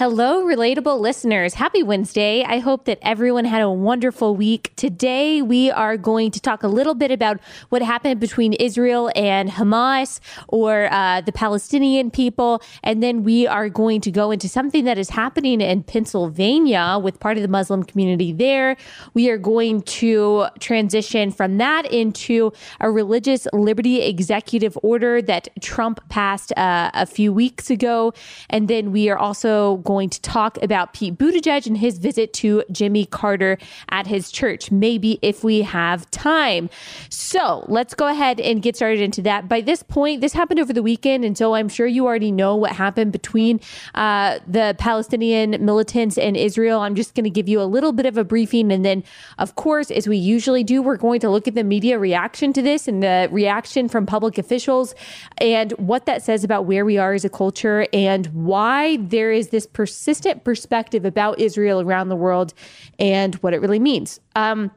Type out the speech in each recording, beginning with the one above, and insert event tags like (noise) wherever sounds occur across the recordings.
Hello, relatable listeners. Happy Wednesday. I hope that everyone had a wonderful week. Today, we are going to talk a little bit about what happened between Israel and Hamas or uh, the Palestinian people. And then we are going to go into something that is happening in Pennsylvania with part of the Muslim community there. We are going to transition from that into a religious liberty executive order that Trump passed uh, a few weeks ago. And then we are also going to talk about Pete Buttigieg and his visit to Jimmy Carter at his church, maybe if we have time. So let's go ahead and get started into that. By this point, this happened over the weekend, and so I'm sure you already know what happened between uh, the Palestinian militants and Israel. I'm just going to give you a little bit of a briefing, and then, of course, as we usually do, we're going to look at the media reaction to this and the reaction from public officials and what that says about where we are as a culture and why there is this persistent perspective about Israel around the world and what it really means. Um,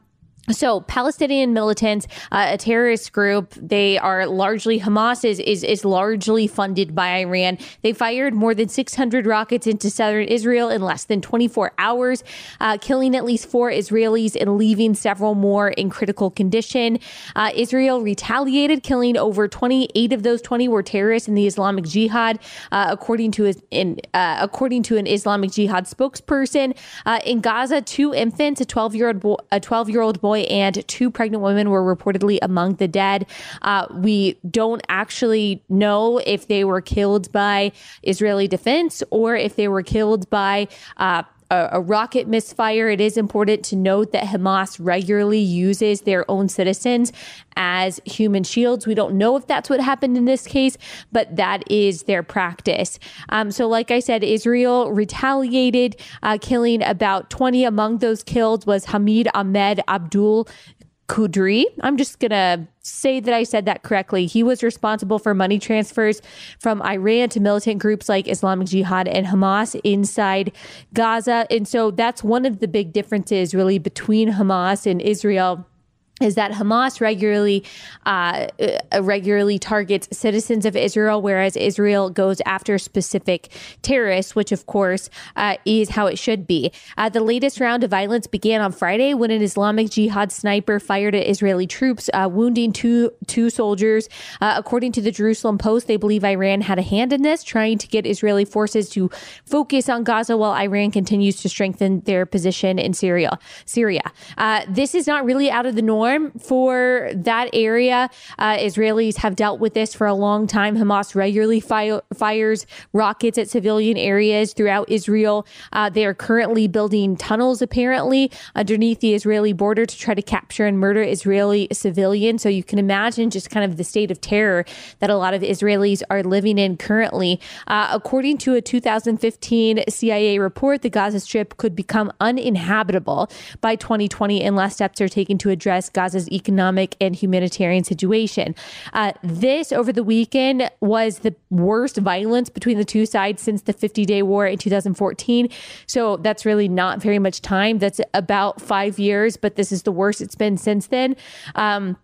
so Palestinian militants, uh, a terrorist group, they are largely Hamas is, is is largely funded by Iran. They fired more than 600 rockets into southern Israel in less than 24 hours, uh, killing at least four Israelis and leaving several more in critical condition. Uh, Israel retaliated, killing over 28 of those 20 were terrorists in the Islamic Jihad, uh, according to a, uh, according to an Islamic Jihad spokesperson. Uh, in Gaza, two infants, a 12 year old a 12 year old boy and two pregnant women were reportedly among the dead. Uh, we don't actually know if they were killed by Israeli defense or if they were killed by uh, a, a, rocket misfire. It is important to note that Hamas regularly uses their own citizens as human shields. We don't know if that's what happened in this case, but that is their practice. Um, so, like I said, Israel retaliated, uh, killing about 20. Among those killed was Hamid Ahmed Abdul Qudri. I'm just going to say that I said that correctly. He was responsible for money transfers from Iran to militant groups like Islamic Jihad and Hamas inside Gaza. And so that's one of the big differences really between Hamas and Israel is that Hamas regularly uh, uh, regularly targets citizens of Israel, whereas Israel goes after specific terrorists, which of course uh, is how it should be. Uh, the latest round of violence began on Friday when an Islamic Jihad sniper fired at Israeli troops, uh, wounding two two soldiers. Uh, according to the Jerusalem Post, they believe Iran had a hand in this, trying to get Israeli forces to focus on Gaza while Iran continues to strengthen their position in Syria. Syria. this is not really out of the norm for that area. Uh, Israelis have dealt with this for a long time. Hamas regularly fi- fires rockets at civilian areas throughout Israel. Uh, they are currently building tunnels, apparently, underneath the Israeli border to try to capture and murder Israeli civilians. So you can imagine just kind of the state of terror that a lot of Israelis are living in currently. Uh, according to a 2015 CIA report, the Gaza Strip could become uninhabitable by 2020 unless steps are taken to address Gaza's economic and humanitarian situation. Uh, this over the weekend was the worst violence between the two sides since the 50 day war in 2014. So that's really not very much time. That's about five years, but this is the worst it's been since then. Um,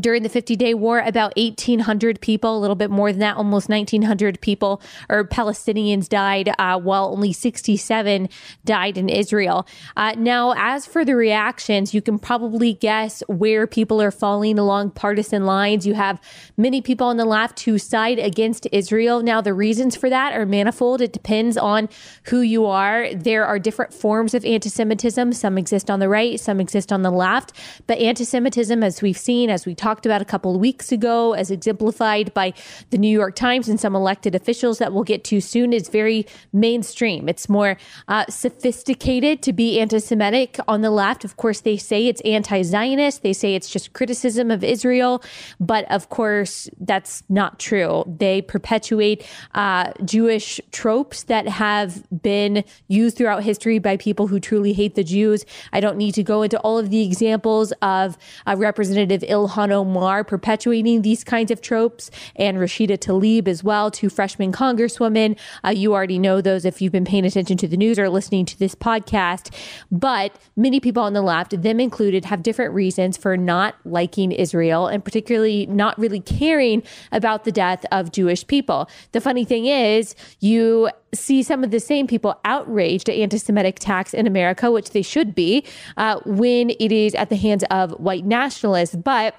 during the 50 day war, about 1,800 people, a little bit more than that, almost 1,900 people or Palestinians died, uh, while only 67 died in Israel. Uh, now, as for the reactions, you can probably guess where people are falling along partisan lines. You have many people on the left who side against Israel. Now, the reasons for that are manifold. It depends on who you are. There are different forms of anti Semitism. Some exist on the right, some exist on the left. But anti Semitism, as we've seen, as we talked about a couple of weeks ago, as exemplified by the New York Times and some elected officials that we'll get to soon, is very mainstream. It's more uh, sophisticated to be anti Semitic on the left. Of course, they say it's anti Zionist, they say it's just criticism of Israel. But of course, that's not true. They perpetuate uh, Jewish tropes that have been used throughout history by people who truly hate the Jews. I don't need to go into all of the examples of uh, Representative Ilhan Omar perpetuating these kinds of tropes, and Rashida Tlaib as well, two freshman congresswomen. Uh, you already know those if you've been paying attention to the news or listening to this podcast. But many people on the left, them included, have different reasons for not liking Israel and particularly not really caring about the death of Jewish people. The funny thing is, you see some of the same people outraged at anti Semitic attacks in America, which they should be, uh, when it is at the hands of white nationalists. But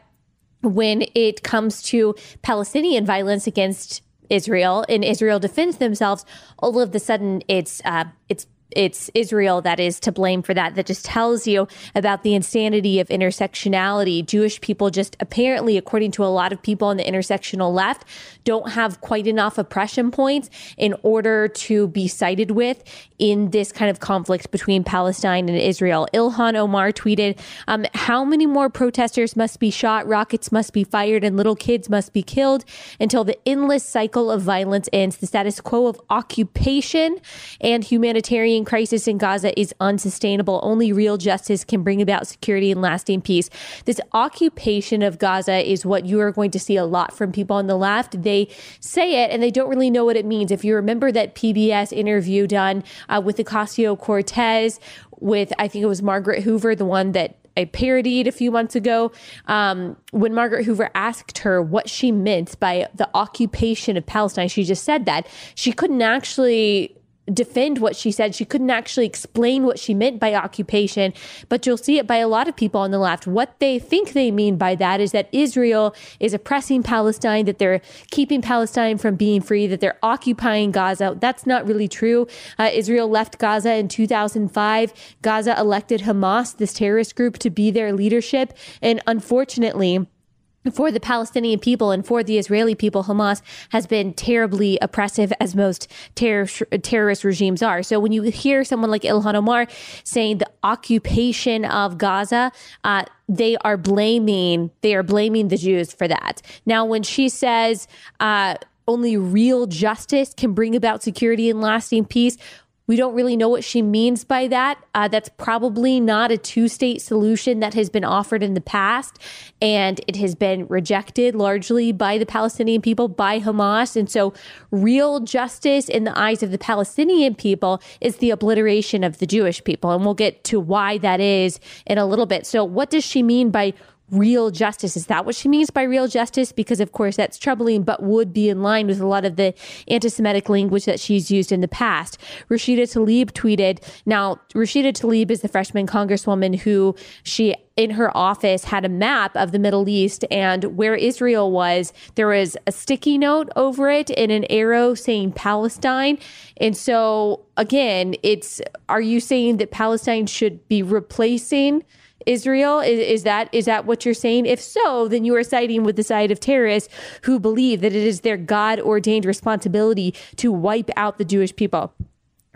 when it comes to Palestinian violence against Israel and Israel defends themselves, all of a sudden it's uh, it's it's Israel that is to blame for that. That just tells you about the insanity of intersectionality. Jewish people just apparently, according to a lot of people on the intersectional left, don't have quite enough oppression points in order to be sided with in this kind of conflict between Palestine and Israel. Ilhan Omar tweeted, um, How many more protesters must be shot, rockets must be fired, and little kids must be killed until the endless cycle of violence ends? The status quo of occupation and humanitarian crisis in Gaza is unsustainable. Only real justice can bring about security and lasting peace. This occupation of Gaza is what you are going to see a lot from people on the left. They say it and they don't really know what it means. If you remember that PBS interview done uh, with Ocasio Cortez, with I think it was Margaret Hoover, the one that I parodied a few months ago, um, when Margaret Hoover asked her what she meant by the occupation of Palestine, she just said that she couldn't actually defend what she said. She couldn't actually explain what she meant by occupation, but you'll see it by a lot of people on the left. What they think they mean by that is that Israel is oppressing Palestine, that they're keeping Palestine from being free, that they're occupying Gaza. That's not really true. Uh, Israel left Gaza in 2005. Gaza elected Hamas, this terrorist group, to be their leadership. And unfortunately, for the Palestinian people and for the Israeli people, Hamas has been terribly oppressive, as most terror, terrorist regimes are. So when you hear someone like Ilhan Omar saying the occupation of Gaza, uh, they are blaming they are blaming the Jews for that. Now, when she says uh, only real justice can bring about security and lasting peace, we don't really know what she means by that. Uh, that's probably not a two state solution that has been offered in the past. And it has been rejected largely by the Palestinian people, by Hamas. And so, real justice in the eyes of the Palestinian people is the obliteration of the Jewish people. And we'll get to why that is in a little bit. So, what does she mean by real justice. Is that what she means by real justice? Because, of course, that's troubling, but would be in line with a lot of the anti Semitic language that she's used in the past. Rashida Tlaib tweeted. Now, Rashida Tlaib is the freshman congresswoman who she in her office had a map of the Middle East and where Israel was, there was a sticky note over it and an arrow saying Palestine. And so, again, it's are you saying that Palestine should be replacing? Israel? Is, is that is that what you're saying? If so, then you are siding with the side of terrorists who believe that it is their God ordained responsibility to wipe out the Jewish people.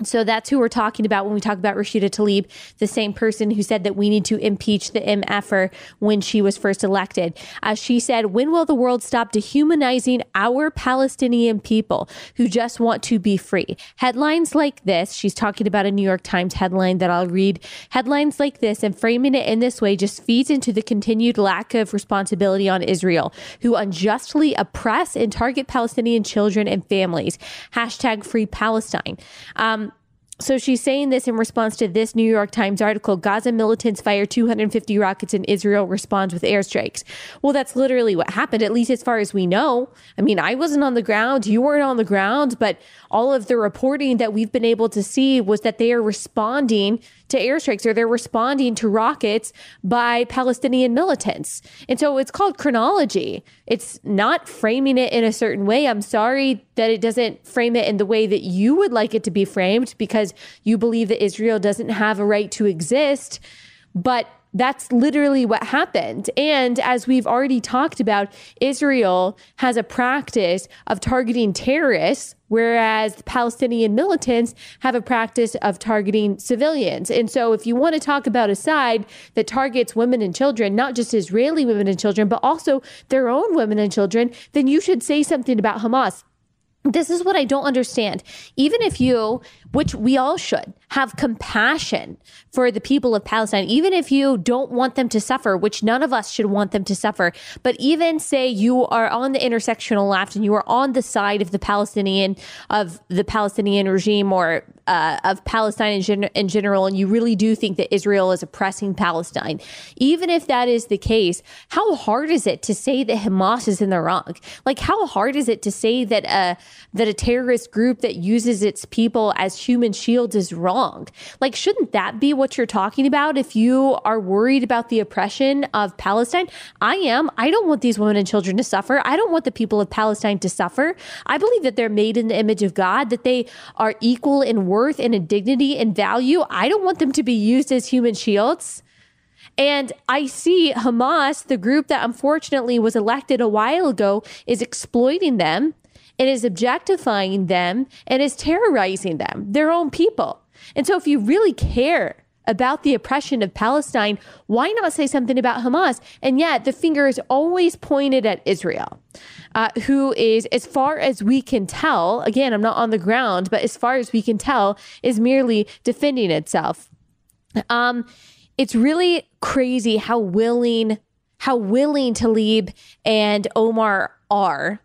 So that's who we're talking about when we talk about Rashida Tlaib, the same person who said that we need to impeach the MFer when she was first elected. As she said, when will the world stop dehumanizing our Palestinian people who just want to be free? Headlines like this, she's talking about a New York Times headline that I'll read. Headlines like this and framing it in this way just feeds into the continued lack of responsibility on Israel, who unjustly oppress and target Palestinian children and families. Hashtag free Palestine. Um, so she's saying this in response to this New York Times article Gaza militants fire 250 rockets and Israel responds with airstrikes. Well, that's literally what happened, at least as far as we know. I mean, I wasn't on the ground, you weren't on the ground, but all of the reporting that we've been able to see was that they are responding to airstrikes or they're responding to rockets by Palestinian militants. And so it's called chronology. It's not framing it in a certain way. I'm sorry that it doesn't frame it in the way that you would like it to be framed because you believe that Israel doesn't have a right to exist. But that's literally what happened. And as we've already talked about, Israel has a practice of targeting terrorists, whereas Palestinian militants have a practice of targeting civilians. And so, if you want to talk about a side that targets women and children, not just Israeli women and children, but also their own women and children, then you should say something about Hamas this is what I don't understand. Even if you, which we all should, have compassion for the people of Palestine, even if you don't want them to suffer, which none of us should want them to suffer, but even say you are on the intersectional left and you are on the side of the Palestinian, of the Palestinian regime or uh, of Palestine in, gen- in general, and you really do think that Israel is oppressing Palestine, even if that is the case, how hard is it to say that Hamas is in the wrong? Like, how hard is it to say that a that a terrorist group that uses its people as human shields is wrong? Like, shouldn't that be what you're talking about if you are worried about the oppression of Palestine? I am. I don't want these women and children to suffer. I don't want the people of Palestine to suffer. I believe that they're made in the image of God, that they are equal in worth and a dignity and value. I don't want them to be used as human shields. And I see Hamas, the group that unfortunately was elected a while ago, is exploiting them and is objectifying them and is terrorizing them, their own people. And so, if you really care about the oppression of Palestine, why not say something about Hamas? And yet, the finger is always pointed at Israel, uh, who is, as far as we can tell, again, I'm not on the ground, but as far as we can tell, is merely defending itself. Um, it's really crazy how willing how willing Tlaib and Omar are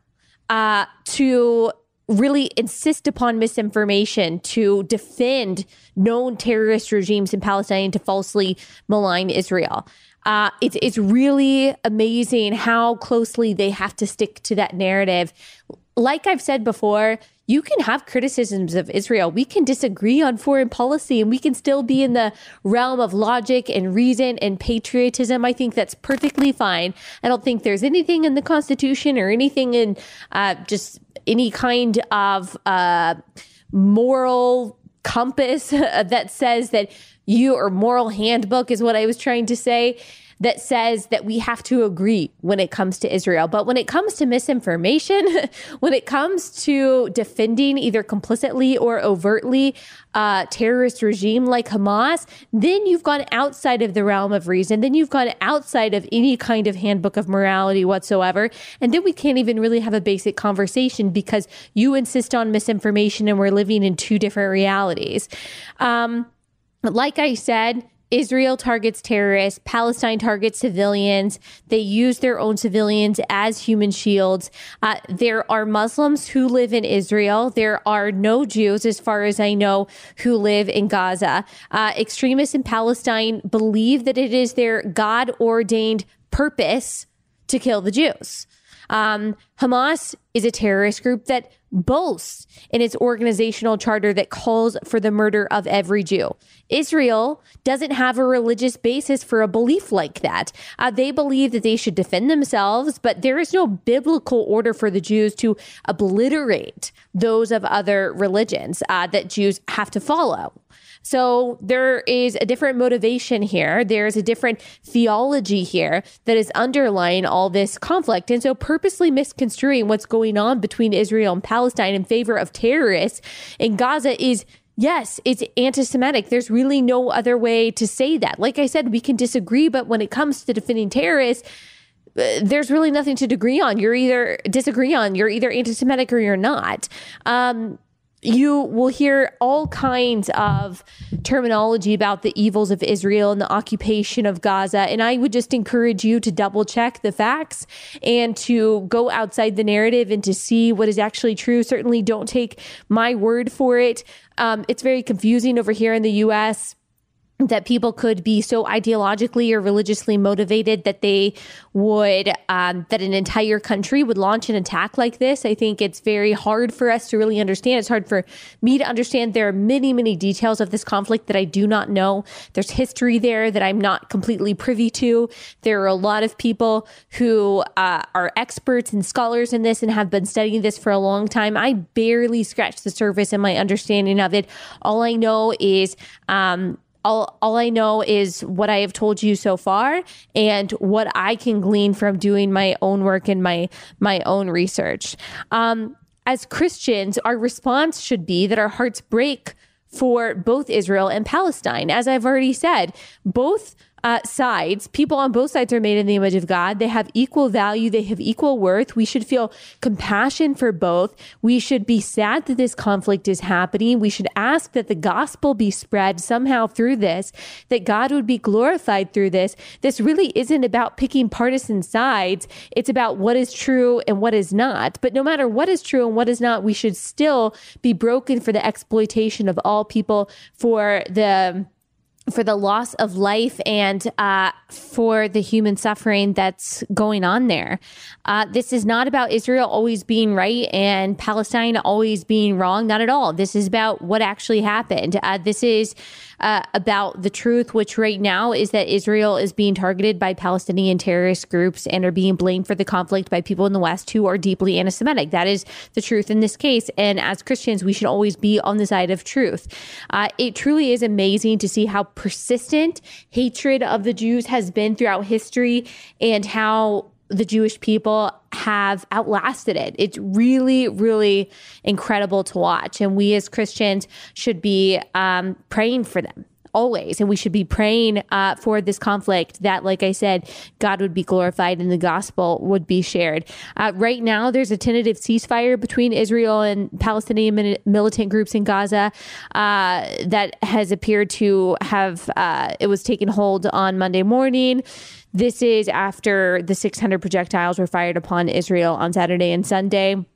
uh, to really insist upon misinformation to defend known terrorist regimes in Palestine to falsely malign Israel. Uh, it's it's really amazing how closely they have to stick to that narrative. Like I've said before, you can have criticisms of Israel. We can disagree on foreign policy and we can still be in the realm of logic and reason and patriotism. I think that's perfectly fine. I don't think there's anything in the Constitution or anything in uh, just any kind of uh, moral compass (laughs) that says that you or moral handbook is what I was trying to say that says that we have to agree when it comes to Israel. But when it comes to misinformation, (laughs) when it comes to defending either complicitly or overtly a terrorist regime like Hamas, then you've gone outside of the realm of reason. Then you've gone outside of any kind of handbook of morality whatsoever. And then we can't even really have a basic conversation because you insist on misinformation and we're living in two different realities. Um, like I said, Israel targets terrorists, Palestine targets civilians. They use their own civilians as human shields. Uh, there are Muslims who live in Israel. There are no Jews, as far as I know, who live in Gaza. Uh, extremists in Palestine believe that it is their God ordained purpose to kill the Jews. Um, Hamas is a terrorist group that boasts in its organizational charter that calls for the murder of every Jew. Israel doesn't have a religious basis for a belief like that. Uh, they believe that they should defend themselves, but there is no biblical order for the Jews to obliterate those of other religions uh, that Jews have to follow. So there is a different motivation here. There's a different theology here that is underlying all this conflict. And so purposely misconstruing what's going on between Israel and Palestine in favor of terrorists in Gaza is Yes, it's anti Semitic. There's really no other way to say that. Like I said, we can disagree, but when it comes to defending terrorists, uh, there's really nothing to agree on. You're either disagree on. You're either anti-Semitic or you're not. Um, you will hear all kinds of terminology about the evils of Israel and the occupation of Gaza. And I would just encourage you to double check the facts and to go outside the narrative and to see what is actually true. Certainly don't take my word for it. Um, it's very confusing over here in the US that people could be so ideologically or religiously motivated that they would um, that an entire country would launch an attack like this. I think it's very hard for us to really understand. It's hard for me to understand. There are many many details of this conflict that i do not know. There's history there that i'm not completely privy to. There are a lot of people who uh, are experts and scholars in this and have been studying this for a long time. I barely scratched the surface in my understanding of it. All i know is um, all, all I know is what I have told you so far and what I can glean from doing my own work and my my own research. Um, as Christians, our response should be that our hearts break for both Israel and Palestine. As I've already said, both uh, sides. People on both sides are made in the image of God. They have equal value. They have equal worth. We should feel compassion for both. We should be sad that this conflict is happening. We should ask that the gospel be spread somehow through this, that God would be glorified through this. This really isn't about picking partisan sides. It's about what is true and what is not. But no matter what is true and what is not, we should still be broken for the exploitation of all people, for the for the loss of life and uh, for the human suffering that's going on there. Uh, this is not about Israel always being right and Palestine always being wrong. Not at all. This is about what actually happened. Uh, this is uh, about the truth, which right now is that Israel is being targeted by Palestinian terrorist groups and are being blamed for the conflict by people in the West who are deeply anti Semitic. That is the truth in this case. And as Christians, we should always be on the side of truth. Uh, it truly is amazing to see how persistent hatred of the Jews has been throughout history and how the Jewish people have outlasted it. It's really, really incredible to watch. And we as Christians should be um, praying for them always. And we should be praying uh, for this conflict that, like I said, God would be glorified and the gospel would be shared. Uh, right now, there's a tentative ceasefire between Israel and Palestinian militant groups in Gaza uh, that has appeared to have, uh, it was taken hold on Monday morning. This is after the 600 projectiles were fired upon Israel on Saturday and Sunday.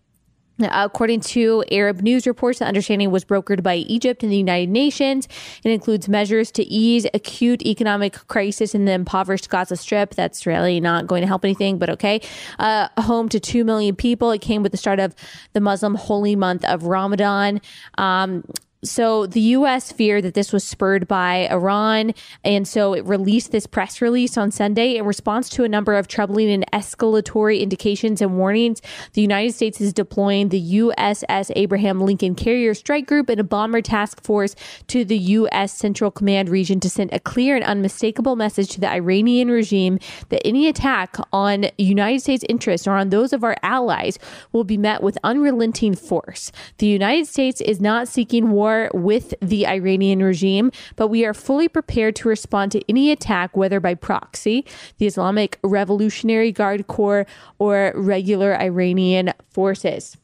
According to Arab news reports, the understanding was brokered by Egypt and the United Nations. It includes measures to ease acute economic crisis in the impoverished Gaza Strip. That's really not going to help anything, but okay. Uh, home to 2 million people. It came with the start of the Muslim holy month of Ramadan. Um, so the U.S. feared that this was spurred by Iran, and so it released this press release on Sunday in response to a number of troubling and escalatory indications and warnings. The United States is deploying the USS Abraham Lincoln Carrier Strike Group and a bomber task force to the U.S. Central Command region to send a clear and unmistakable message to the Iranian regime that any attack on United States interests or on those of our allies will be met with unrelenting force. The United States is not seeking war war with the Iranian regime, but we are fully prepared to respond to any attack, whether by proxy, the Islamic Revolutionary Guard Corps, or regular Iranian forces.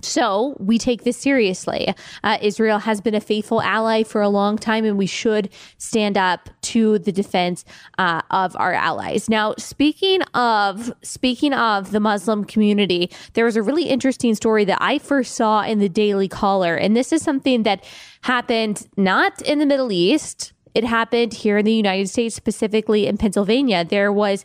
So we take this seriously. Uh, Israel has been a faithful ally for a long time, and we should stand up to the defense uh, of our allies. Now, speaking of speaking of the Muslim community, there was a really interesting story that I first saw in the Daily Caller, and this is something that happened not in the Middle East it happened here in the United States, specifically in Pennsylvania. There was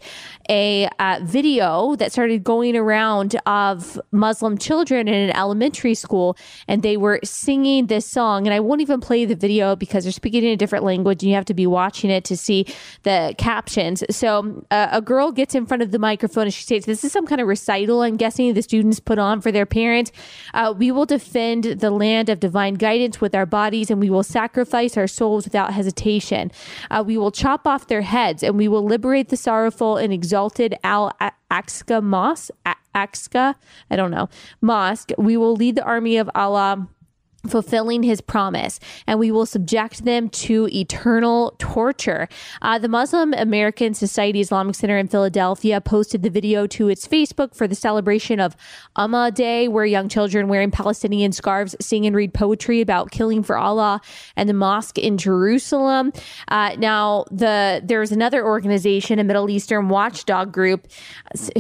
a uh, video that started going around of Muslim children in an elementary school, and they were singing this song. And I won't even play the video because they're speaking in a different language, and you have to be watching it to see the captions. So uh, a girl gets in front of the microphone and she says, This is some kind of recital, I'm guessing the students put on for their parents. Uh, we will defend the land of divine guidance with our bodies, and we will sacrifice our souls without hesitation uh, we will chop off their heads and we will liberate the sorrowful and exalted Al Aqsa Mosque. Aqsa, I don't know, mosque. We will lead the army of Allah fulfilling his promise, and we will subject them to eternal torture. Uh, the Muslim American Society Islamic Center in Philadelphia posted the video to its Facebook for the celebration of Ummah Day, where young children wearing Palestinian scarves sing and read poetry about killing for Allah and the mosque in Jerusalem. Uh, now, the there's another organization, a Middle Eastern watchdog group,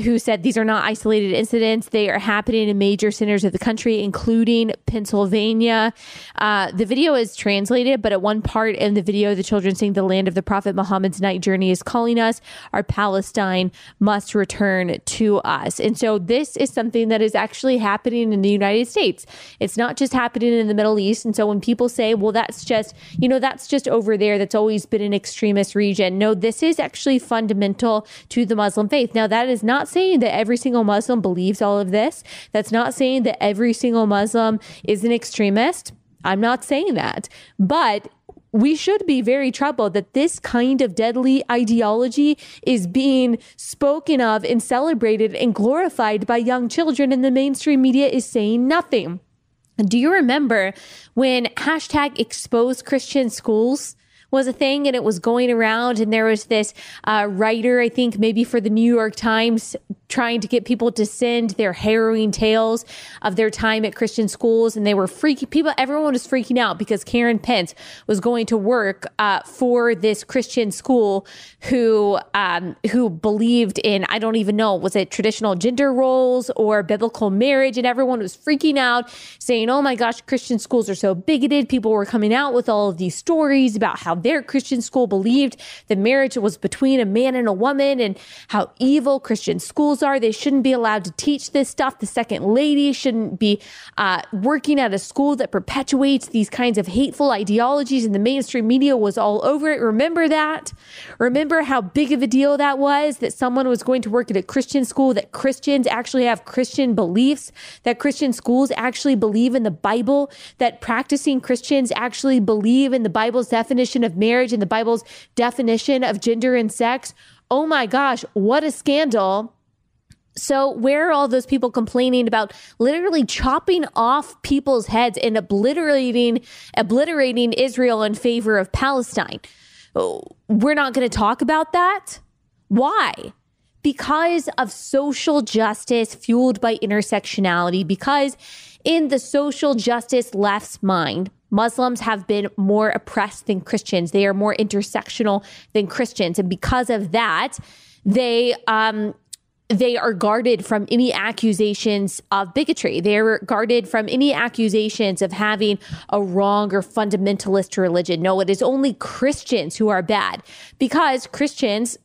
who said these are not isolated incidents; they are happening in major centers of the country, including Pennsylvania. Uh, the video is translated, but at one part in the video, the children sing, The land of the Prophet Muhammad's night journey is calling us. Our Palestine must return to us. And so this is something that is actually happening in the United States. It's not just happening in the Middle East. And so when people say, well, that's just, you know, that's just over there, that's always been an extremist region. No, this is actually fundamental to the Muslim faith. Now, that is not saying that every single Muslim believes all of this. That's not saying that every single Muslim is an extremist I'm not saying that. But we should be very troubled that this kind of deadly ideology is being spoken of and celebrated and glorified by young children, and the mainstream media is saying nothing. Do you remember when hashtag expose Christian schools was a thing and it was going around. And there was this uh, writer, I think maybe for the New York Times, trying to get people to send their harrowing tales of their time at Christian schools. And they were freaking people, everyone was freaking out because Karen Pence was going to work uh, for this Christian school who, um, who believed in, I don't even know, was it traditional gender roles or biblical marriage? And everyone was freaking out saying, oh my gosh, Christian schools are so bigoted. People were coming out with all of these stories about how their Christian school believed that marriage was between a man and a woman and how evil Christian schools are. They shouldn't be allowed to teach this stuff. The second lady shouldn't be uh, working at a school that perpetuates these kinds of hateful ideologies, and the mainstream media was all over it. Remember that? Remember how big of a deal that was that someone was going to work at a Christian school, that Christians actually have Christian beliefs, that Christian schools actually believe in the Bible, that practicing Christians actually believe in the Bible's definition of marriage and the Bible's definition of gender and sex. Oh my gosh, what a scandal. So, where are all those people complaining about literally chopping off people's heads and obliterating obliterating Israel in favor of Palestine? We're not going to talk about that. Why? Because of social justice fueled by intersectionality, because in the social justice left's mind, Muslims have been more oppressed than Christians. They are more intersectional than Christians. And because of that, they, um, they are guarded from any accusations of bigotry. They're guarded from any accusations of having a wrong or fundamentalist religion. No, it is only Christians who are bad because Christians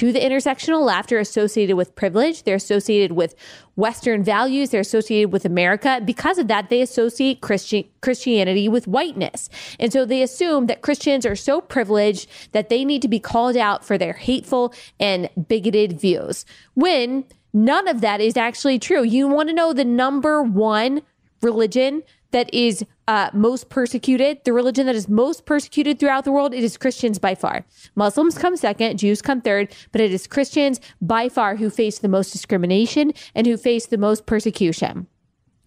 to the intersectional left are associated with privilege. They're associated with Western values. They're associated with America. Because of that, they associate Christian, Christianity with whiteness. And so they assume that Christians are so privileged that they need to be called out for their hateful and bigoted views. When none of that is actually true. You want to know the number one religion that is uh, most persecuted, the religion that is most persecuted throughout the world, it is Christians by far. Muslims come second, Jews come third, but it is Christians by far who face the most discrimination and who face the most persecution.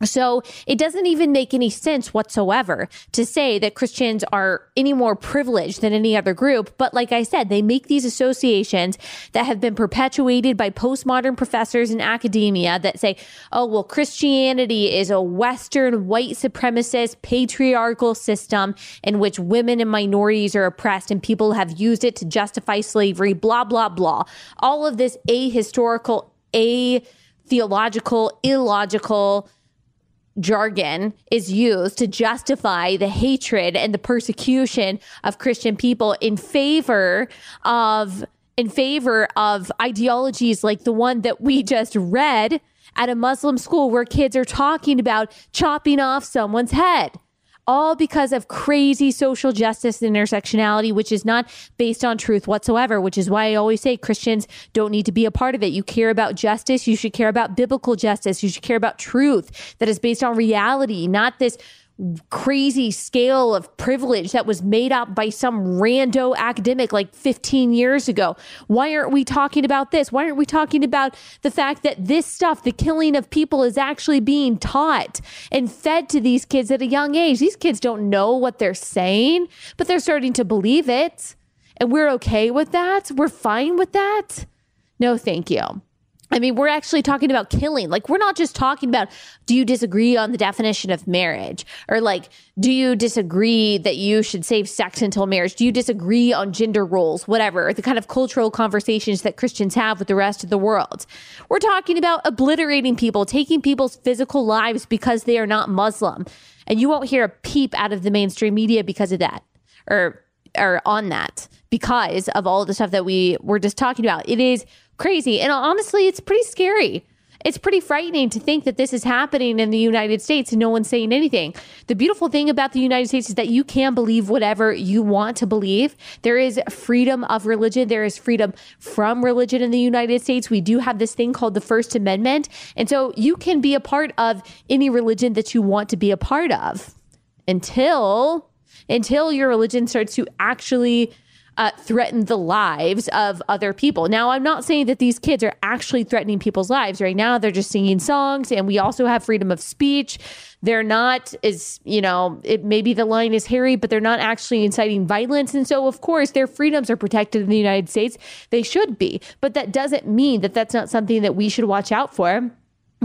So it doesn't even make any sense whatsoever to say that Christians are any more privileged than any other group. But like I said, they make these associations that have been perpetuated by postmodern professors in academia that say, oh, well, Christianity is a Western white supremacist patriarchal system in which women and minorities are oppressed and people have used it to justify slavery, blah, blah, blah. All of this ahistorical, a theological, illogical, jargon is used to justify the hatred and the persecution of Christian people in favor of in favor of ideologies like the one that we just read at a Muslim school where kids are talking about chopping off someone's head all because of crazy social justice and intersectionality, which is not based on truth whatsoever, which is why I always say Christians don't need to be a part of it. You care about justice. You should care about biblical justice. You should care about truth that is based on reality, not this crazy scale of privilege that was made up by some rando academic like 15 years ago. Why aren't we talking about this? Why aren't we talking about the fact that this stuff, the killing of people, is actually being taught and fed to these kids at a young age? These kids don't know what they're saying, but they're starting to believe it. And we're okay with that. We're fine with that. No, thank you. I mean, we're actually talking about killing. Like, we're not just talking about, do you disagree on the definition of marriage? Or like, do you disagree that you should save sex until marriage? Do you disagree on gender roles? Whatever, the kind of cultural conversations that Christians have with the rest of the world. We're talking about obliterating people, taking people's physical lives because they are not Muslim. And you won't hear a peep out of the mainstream media because of that or, or on that because of all the stuff that we were just talking about. It is crazy. And honestly, it's pretty scary. It's pretty frightening to think that this is happening in the United States and no one's saying anything. The beautiful thing about the United States is that you can believe whatever you want to believe. There is freedom of religion. There is freedom from religion in the United States. We do have this thing called the First Amendment. And so you can be a part of any religion that you want to be a part of until until your religion starts to actually uh, threaten the lives of other people. Now, I'm not saying that these kids are actually threatening people's lives. Right now, they're just singing songs, and we also have freedom of speech. They're not as, you know, it maybe the line is hairy, but they're not actually inciting violence. And so, of course, their freedoms are protected in the United States. They should be. But that doesn't mean that that's not something that we should watch out for.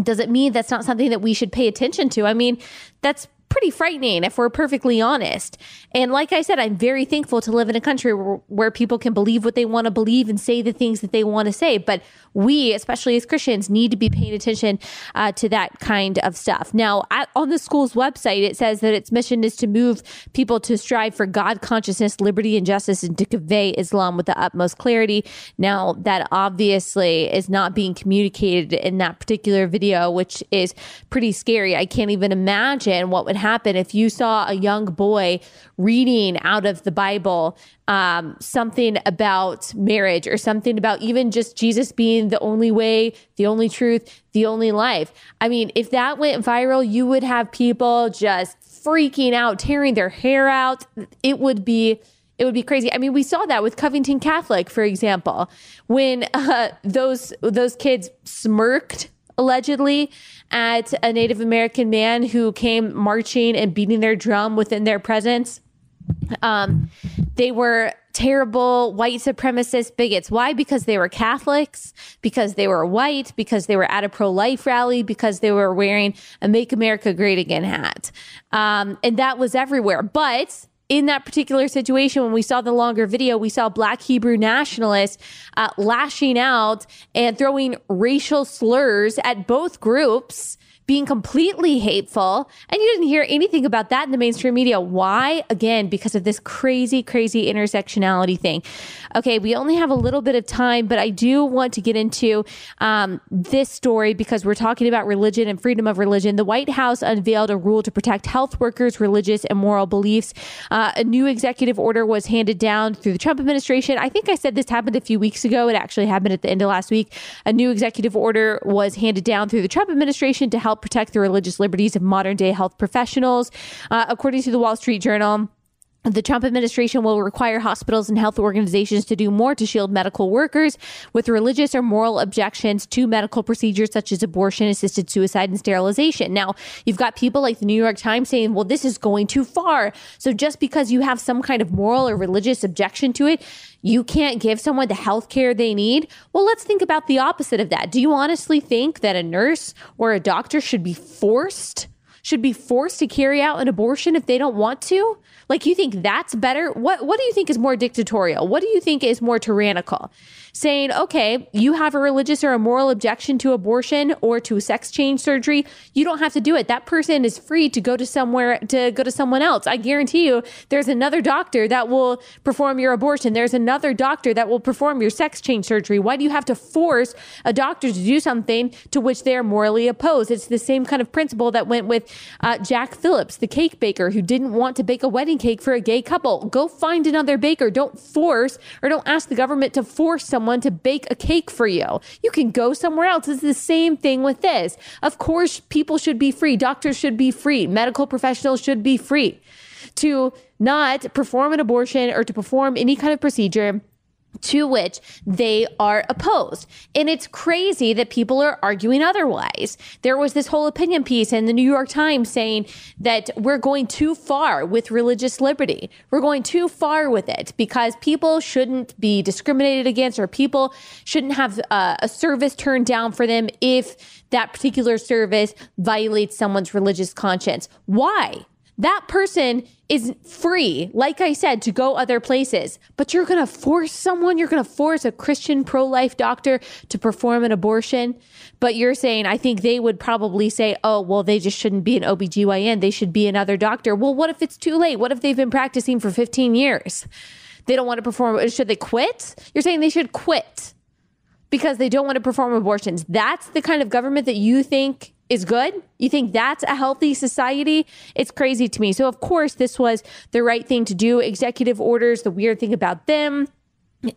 Does it mean that's not something that we should pay attention to? I mean, that's pretty frightening if we're perfectly honest. And like I said, I'm very thankful to live in a country where, where people can believe what they want to believe and say the things that they want to say. But we, especially as Christians, need to be paying attention uh, to that kind of stuff. Now, at, on the school's website, it says that its mission is to move people to strive for God consciousness, liberty, and justice, and to convey Islam with the utmost clarity. Now, that obviously is not being communicated in that particular video, which is pretty scary. I can't even imagine what would happen if you saw a young boy reading out of the Bible um, something about marriage or something about even just Jesus being the only way, the only truth, the only life. I mean, if that went viral, you would have people just freaking out, tearing their hair out. It would be it would be crazy. I mean, we saw that with Covington Catholic, for example, when uh, those those kids smirked allegedly at a Native American man who came marching and beating their drum within their presence. Um, they were terrible white supremacist bigots. Why? Because they were Catholics, because they were white, because they were at a pro life rally, because they were wearing a Make America Great Again hat. Um, and that was everywhere. But in that particular situation, when we saw the longer video, we saw black Hebrew nationalists uh, lashing out and throwing racial slurs at both groups being completely hateful. And you didn't hear anything about that in the mainstream media. Why? Again, because of this crazy, crazy intersectionality thing. Okay, we only have a little bit of time, but I do want to get into um, this story because we're talking about religion and freedom of religion. The White House unveiled a rule to protect health workers' religious and moral beliefs. Uh, a new executive order was handed down through the Trump administration. I think I said this happened a few weeks ago. It actually happened at the end of last week. A new executive order was handed down through the Trump administration to help protect the religious liberties of modern day health professionals. Uh, according to the Wall Street Journal, the Trump administration will require hospitals and health organizations to do more to shield medical workers with religious or moral objections to medical procedures such as abortion, assisted suicide, and sterilization. Now, you've got people like the New York Times saying, well, this is going too far. So just because you have some kind of moral or religious objection to it, you can't give someone the health care they need. Well, let's think about the opposite of that. Do you honestly think that a nurse or a doctor should be forced? Should be forced to carry out an abortion if they don't want to? Like you think that's better? What what do you think is more dictatorial? What do you think is more tyrannical? Saying, okay, you have a religious or a moral objection to abortion or to sex change surgery, you don't have to do it. That person is free to go to somewhere to go to someone else. I guarantee you there's another doctor that will perform your abortion. There's another doctor that will perform your sex change surgery. Why do you have to force a doctor to do something to which they're morally opposed? It's the same kind of principle that went with uh, Jack Phillips, the cake baker who didn't want to bake a wedding cake for a gay couple. Go find another baker. Don't force or don't ask the government to force someone to bake a cake for you. You can go somewhere else. It's the same thing with this. Of course, people should be free. Doctors should be free. Medical professionals should be free to not perform an abortion or to perform any kind of procedure to which they are opposed. And it's crazy that people are arguing otherwise. There was this whole opinion piece in the New York Times saying that we're going too far with religious liberty. We're going too far with it because people shouldn't be discriminated against or people shouldn't have uh, a service turned down for them if that particular service violates someone's religious conscience. Why? That person is free, like I said, to go other places. But you're going to force someone, you're going to force a Christian pro life doctor to perform an abortion. But you're saying, I think they would probably say, oh, well, they just shouldn't be an OBGYN. They should be another doctor. Well, what if it's too late? What if they've been practicing for 15 years? They don't want to perform. Should they quit? You're saying they should quit because they don't want to perform abortions. That's the kind of government that you think is good? You think that's a healthy society? It's crazy to me. So, of course, this was the right thing to do. Executive orders, the weird thing about them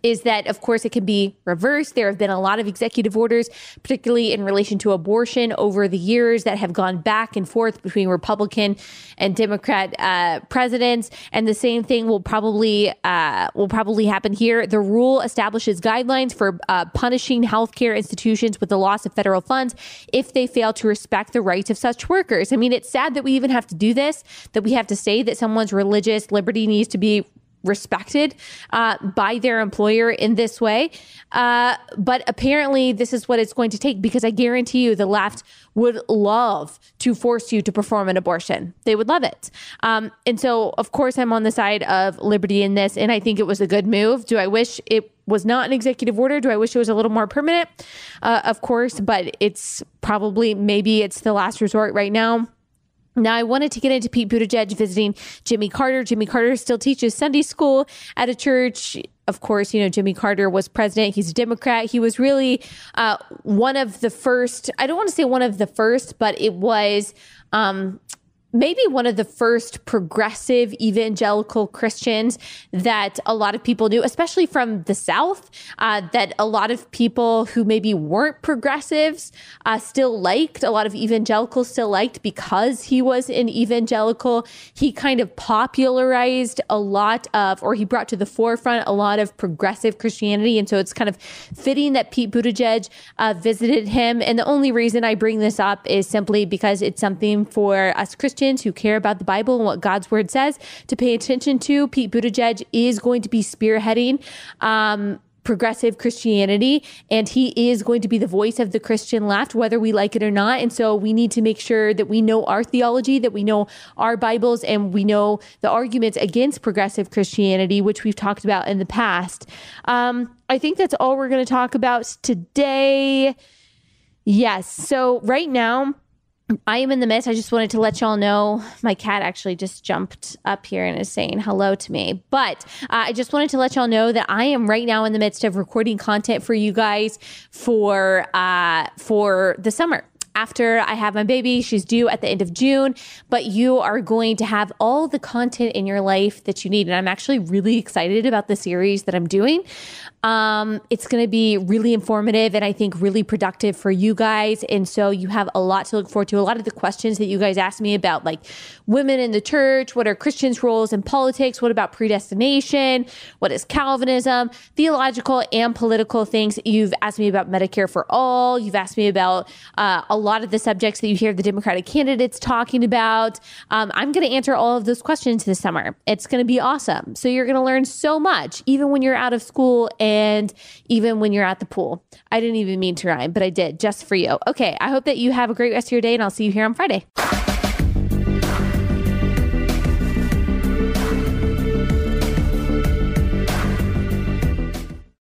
is that, of course, it can be reversed. There have been a lot of executive orders, particularly in relation to abortion over the years, that have gone back and forth between Republican and Democrat uh, presidents. And the same thing will probably uh, will probably happen here. The rule establishes guidelines for uh, punishing healthcare institutions with the loss of federal funds if they fail to respect the rights of such workers. I mean, it's sad that we even have to do this. That we have to say that someone's religious liberty needs to be respected uh, by their employer in this way. Uh, but apparently, this is what it's going to take because I guarantee you the left would love to force you to perform an abortion. They would love it. Um, and so, of course, I'm on the side of liberty in this, and I think it was a good move. Do I wish it was not an executive order? Do I wish it was a little more permanent? Uh, of course, but it's probably, maybe it's the last resort right now. Now, I wanted to get into Pete Buttigieg visiting Jimmy Carter. Jimmy Carter still teaches Sunday school at a church. Of course, you know, Jimmy Carter was president. He's a Democrat. He was really uh, one of the first, I don't want to say one of the first, but it was um, maybe one of the first progressive evangelical Christians that a lot of people knew, especially from the South, uh, that a lot of people who maybe weren't progressives uh, still liked, a lot of evangelicals still liked because he was an evangelical. He kind of popularized a lot of, or he brought to the forefront a lot of progressive Christianity. And so it's kind of fitting that Pete Buttigieg uh, visited him. And the only reason I bring this up is simply because it's something for us Christians Christians who care about the Bible and what God's word says to pay attention to. Pete Buttigieg is going to be spearheading. Um, progressive Christianity, and he is going to be the voice of the Christian left, whether we like it or not. And so we need to make sure that we know our theology, that we know our Bibles, and we know the arguments against progressive Christianity, which we've talked about in the past. Um, I think that's all we're going to talk about today. Yes. So right now, I am in the midst. I just wanted to let y'all know my cat actually just jumped up here and is saying hello to me. But uh, I just wanted to let y'all know that I am right now in the midst of recording content for you guys for uh, for the summer after I have my baby. She's due at the end of June, but you are going to have all the content in your life that you need. And I'm actually really excited about the series that I'm doing. Um, it's going to be really informative and I think really productive for you guys. And so you have a lot to look forward to. A lot of the questions that you guys asked me about, like women in the church, what are Christians' roles in politics? What about predestination? What is Calvinism? Theological and political things. You've asked me about Medicare for all. You've asked me about uh, a lot of the subjects that you hear the Democratic candidates talking about. Um, I'm going to answer all of those questions this summer. It's going to be awesome. So you're going to learn so much, even when you're out of school and and even when you're at the pool. I didn't even mean to rhyme, but I did just for you. Okay, I hope that you have a great rest of your day and I'll see you here on Friday.